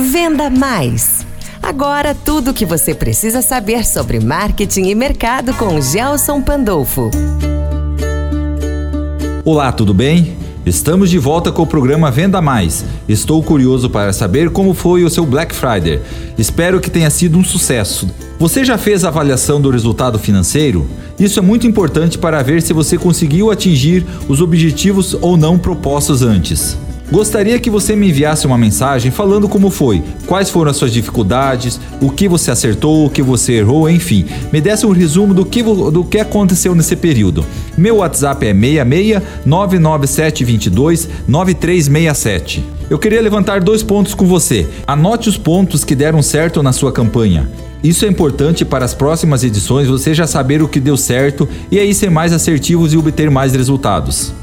Venda Mais. Agora tudo o que você precisa saber sobre marketing e mercado com Gelson Pandolfo. Olá, tudo bem? Estamos de volta com o programa Venda Mais. Estou curioso para saber como foi o seu Black Friday. Espero que tenha sido um sucesso. Você já fez a avaliação do resultado financeiro? Isso é muito importante para ver se você conseguiu atingir os objetivos ou não propostos antes. Gostaria que você me enviasse uma mensagem falando como foi, quais foram as suas dificuldades, o que você acertou, o que você errou, enfim. Me desse um resumo do que, do que aconteceu nesse período. Meu WhatsApp é 66 99722 9367. Eu queria levantar dois pontos com você. Anote os pontos que deram certo na sua campanha. Isso é importante para as próximas edições você já saber o que deu certo e aí ser mais assertivos e obter mais resultados.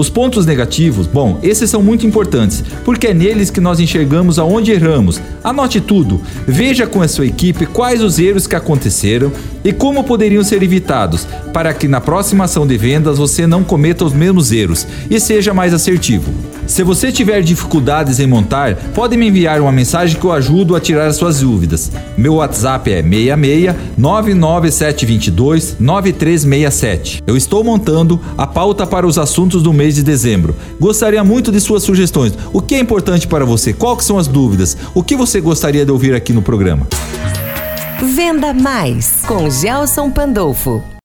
Os pontos negativos, bom, esses são muito importantes, porque é neles que nós enxergamos aonde erramos. Anote tudo, veja com a sua equipe quais os erros que aconteceram e como poderiam ser evitados, para que na próxima ação de vendas você não cometa os mesmos erros e seja mais assertivo. Se você tiver dificuldades em montar, pode me enviar uma mensagem que eu ajudo a tirar as suas dúvidas. Meu WhatsApp é 66 99722 9367. Eu estou montando a pauta para os assuntos do mês de dezembro. Gostaria muito de suas sugestões. O que é importante para você? Quais são as dúvidas? O que você gostaria de ouvir aqui no programa? Venda Mais com Gelson Pandolfo.